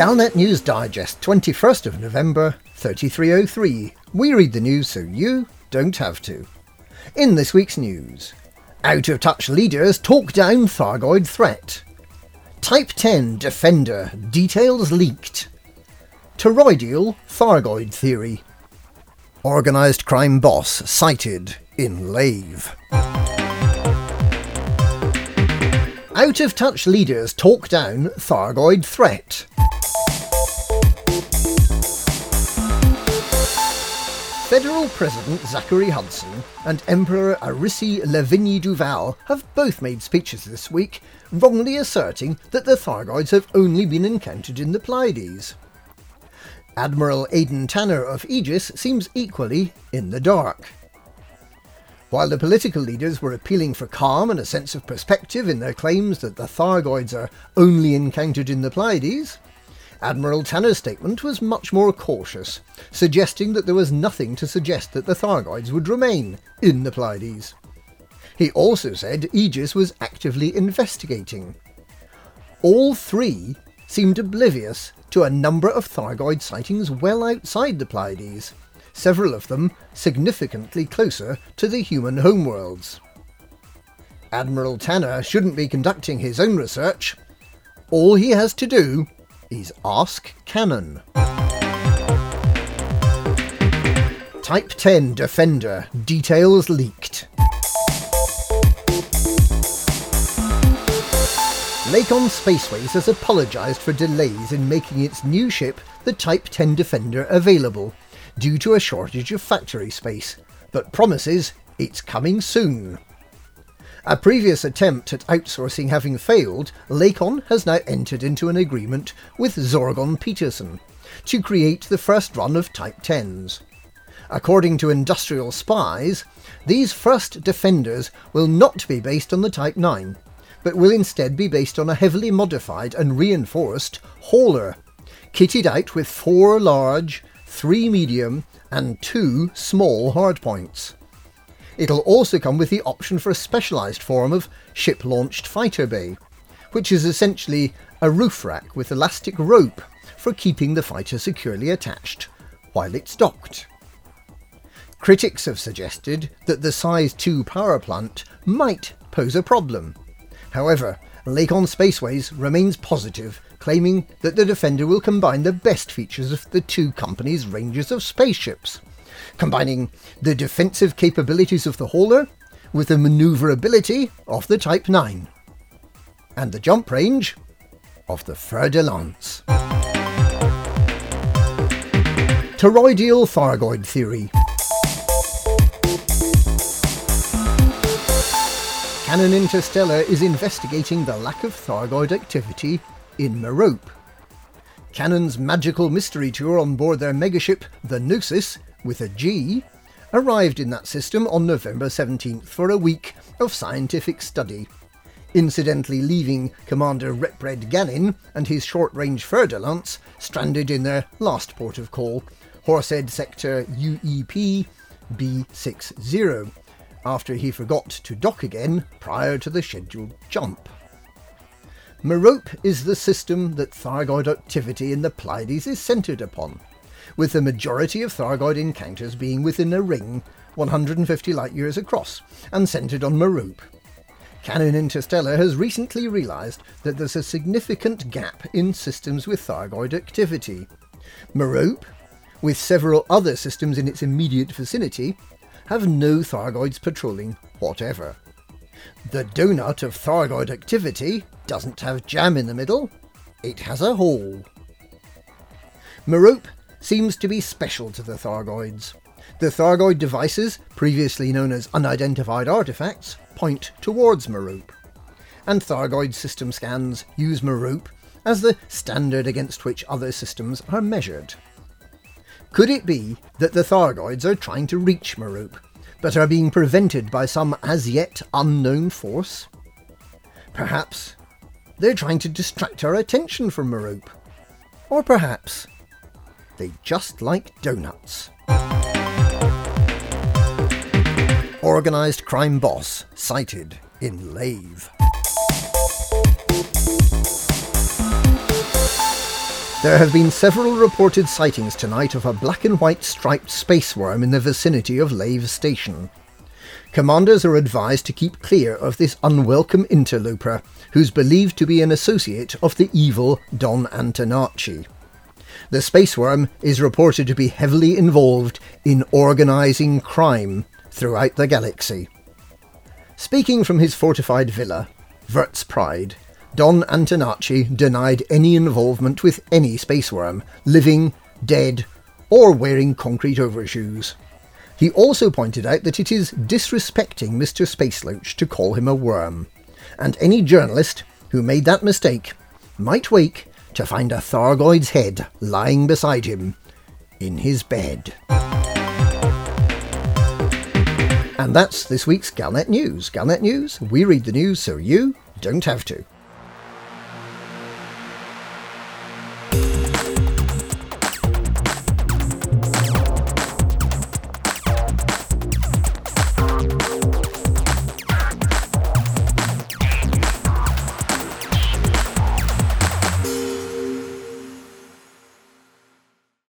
Galnet News Digest, 21st of November, 3303. We read the news so you don't have to. In this week's news, out of touch leaders talk down Thargoid threat. Type 10 Defender details leaked. Toroidal Thargoid theory. Organised crime boss sighted in Lave. Out of touch leaders talk down Thargoid threat. Federal President Zachary Hudson and Emperor Arissa Lavigny Duval have both made speeches this week, wrongly asserting that the Thargoids have only been encountered in the Pleiades. Admiral Aden Tanner of Aegis seems equally in the dark. While the political leaders were appealing for calm and a sense of perspective in their claims that the Thargoids are only encountered in the Pleiades, Admiral Tanner's statement was much more cautious, suggesting that there was nothing to suggest that the Thargoids would remain in the Pleiades. He also said Aegis was actively investigating. All three seemed oblivious to a number of Thargoid sightings well outside the Pleiades, several of them significantly closer to the human homeworlds. Admiral Tanner shouldn't be conducting his own research. All he has to do is Ask Canon. Type 10 Defender, details leaked. Lakon Spaceways has apologised for delays in making its new ship, the Type 10 Defender, available, due to a shortage of factory space, but promises it's coming soon. A previous attempt at outsourcing having failed, Lakon has now entered into an agreement with Zorgon Peterson to create the first run of Type 10s. According to industrial spies, these first Defenders will not be based on the Type 9, but will instead be based on a heavily modified and reinforced hauler, kitted out with four large, three medium, and two small hardpoints. It'll also come with the option for a specialised form of ship launched fighter bay, which is essentially a roof rack with elastic rope for keeping the fighter securely attached while it's docked. Critics have suggested that the size 2 power plant might pose a problem. However, Lakon Spaceways remains positive, claiming that the Defender will combine the best features of the two companies' ranges of spaceships combining the defensive capabilities of the hauler with the manoeuvrability of the Type 9, and the jump range of the Fer de Lance. Toroidal Thargoid Theory Canon Interstellar is investigating the lack of Thargoid activity in Merope. Canon's magical mystery tour on board their megaship, the Gnosis, with a G, arrived in that system on November 17th for a week of scientific study, incidentally leaving Commander Repred Gannin and his short range Fer-de-Lance stranded in their last port of call, Horsehead Sector UEP B60, after he forgot to dock again prior to the scheduled jump. Merope is the system that Thargoid activity in the Pleiades is centred upon with the majority of Thargoid encounters being within a ring 150 light years across and centred on Merope. Canon Interstellar has recently realised that there's a significant gap in systems with Thargoid activity. Merope, with several other systems in its immediate vicinity, have no Thargoids patrolling whatever. The donut of Thargoid activity doesn't have jam in the middle, it has a hole. Merope seems to be special to the Thargoids. The Thargoid devices, previously known as unidentified artifacts, point towards Maroop. And Thargoid system scans use Maroop as the standard against which other systems are measured. Could it be that the Thargoids are trying to reach Maroop, but are being prevented by some as yet unknown force? Perhaps they're trying to distract our attention from Maroop. Or perhaps they just like donuts. Organised crime boss sighted in Lave. There have been several reported sightings tonight of a black and white striped space worm in the vicinity of Lave Station. Commanders are advised to keep clear of this unwelcome interloper, who's believed to be an associate of the evil Don Antonacci. The space worm is reported to be heavily involved in organising crime throughout the galaxy. Speaking from his fortified villa, Vert's Pride, Don Antonacci denied any involvement with any space worm, living, dead, or wearing concrete overshoes. He also pointed out that it is disrespecting Mr. Spaceloach to call him a worm, and any journalist who made that mistake might wake to find a Thargoid's head lying beside him in his bed. And that's this week's Galnet News. Galnet News, we read the news so you don't have to.